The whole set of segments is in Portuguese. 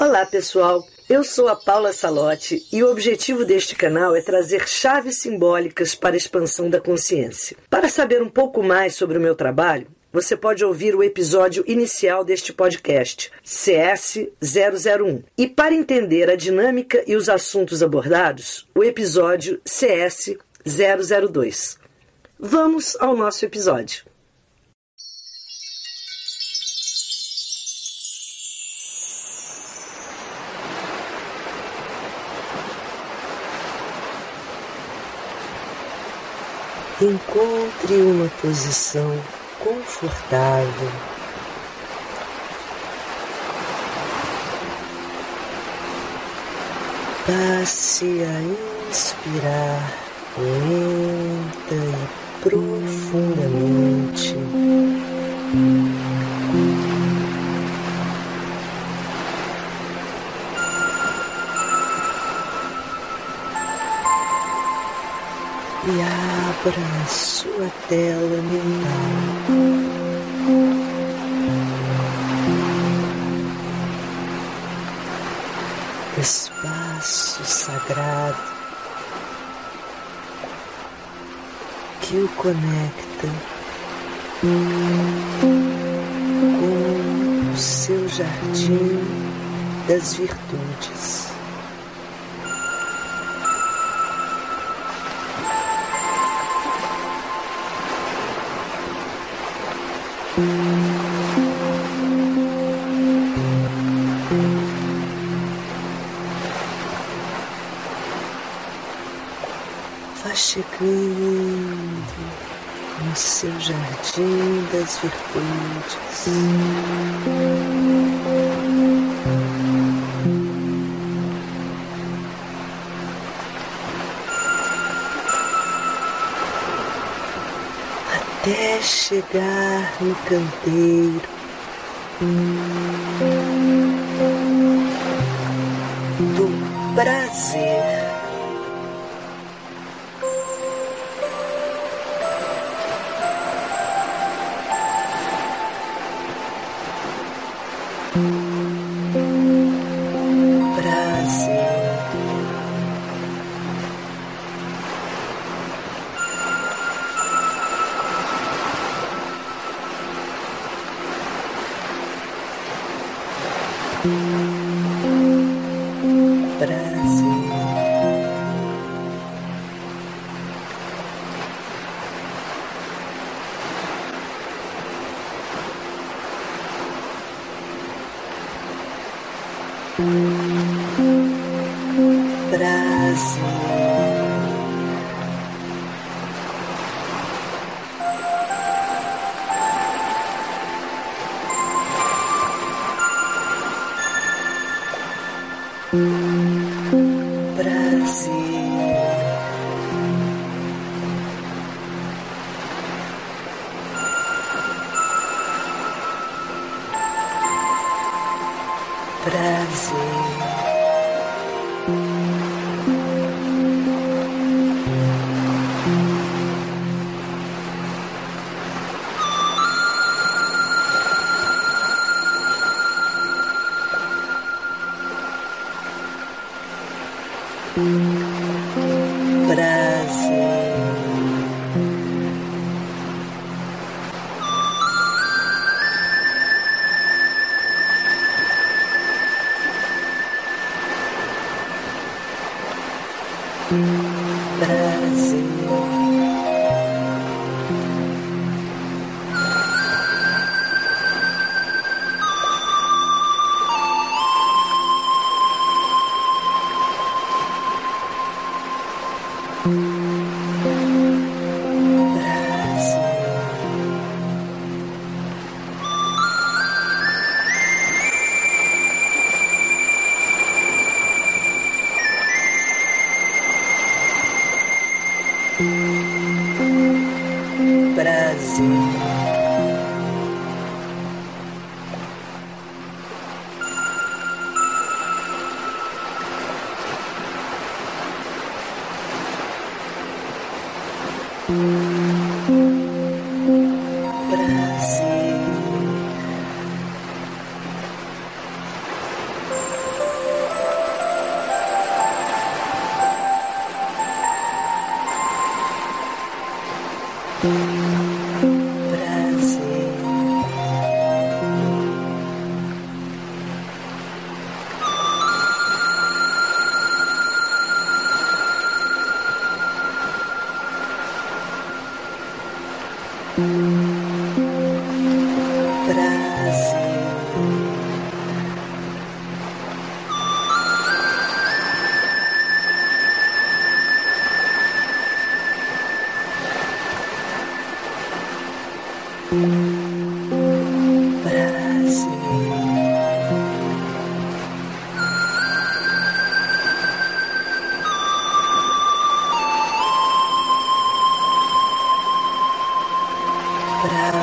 Olá, pessoal. Eu sou a Paula Salotti e o objetivo deste canal é trazer chaves simbólicas para a expansão da consciência. Para saber um pouco mais sobre o meu trabalho, você pode ouvir o episódio inicial deste podcast, CS001. E para entender a dinâmica e os assuntos abordados, o episódio CS002. Vamos ao nosso episódio. Encontre uma posição confortável. Passe a inspirar lenta e profundamente. E abra sua tela mental. Espaço sagrado que o conecta com o seu jardim das virtudes. Vá chegando no seu jardim das virtudes. Chegar no canteiro. Do prazer. prazer. Brasil. Brasil. Prazer. Brasil.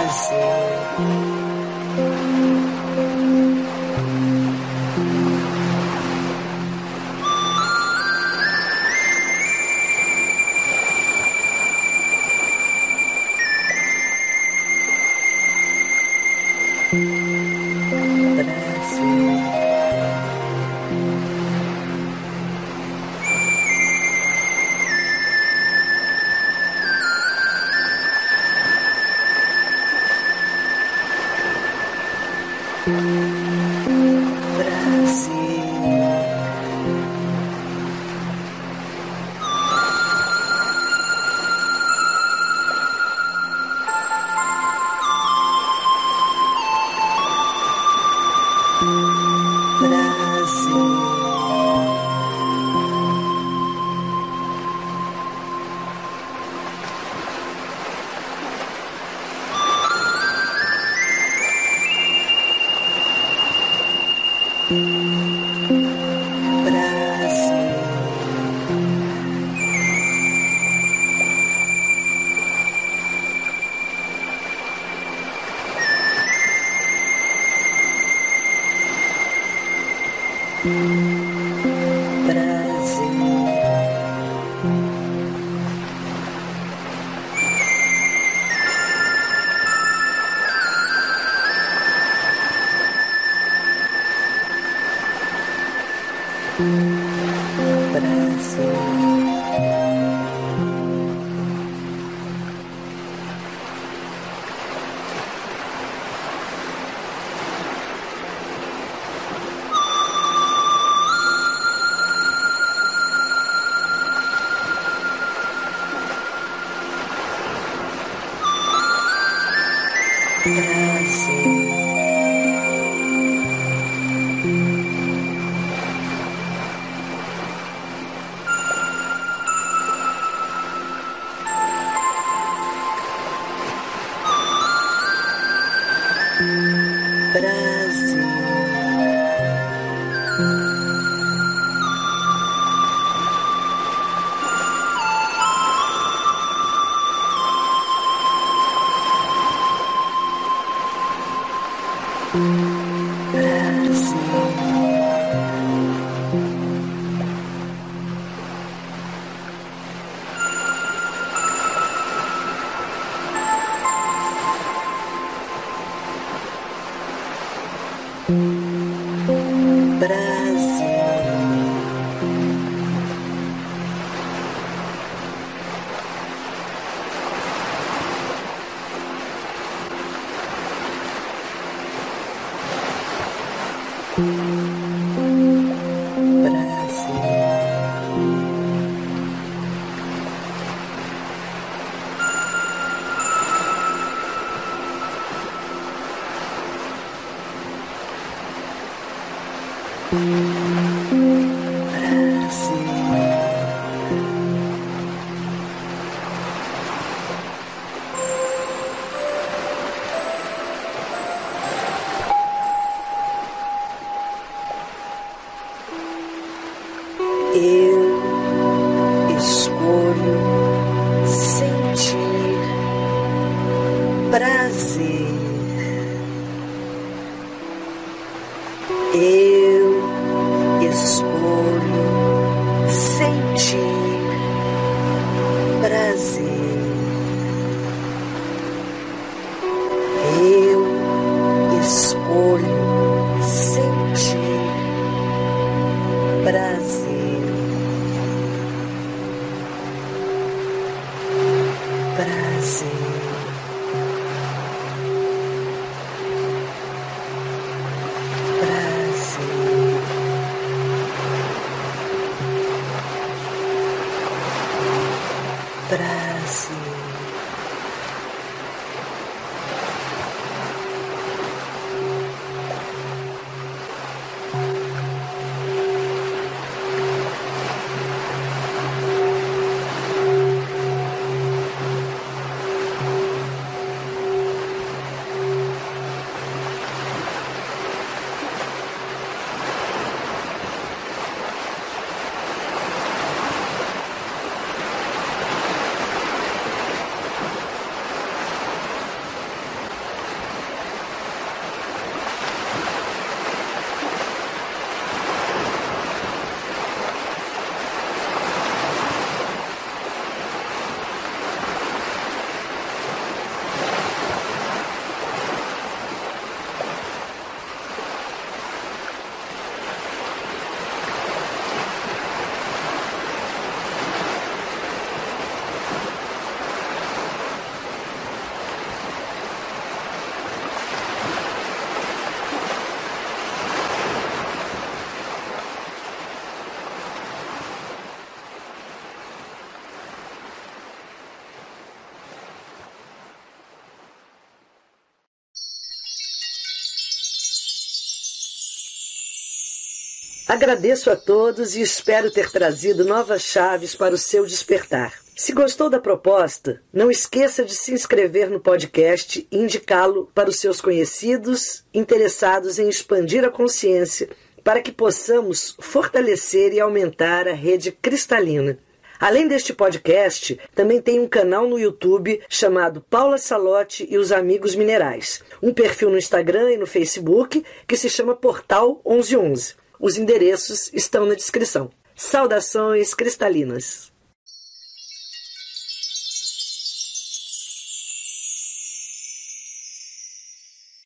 Thank mm -hmm. you. Música Música Eu escolho sentir prazer. Eu escolho sentir prazer. Prazer. Agradeço a todos e espero ter trazido novas chaves para o seu despertar. Se gostou da proposta, não esqueça de se inscrever no podcast e indicá-lo para os seus conhecidos interessados em expandir a consciência para que possamos fortalecer e aumentar a rede cristalina. Além deste podcast, também tem um canal no YouTube chamado Paula Salote e os Amigos Minerais, um perfil no Instagram e no Facebook que se chama Portal 1111. Os endereços estão na descrição. Saudações cristalinas!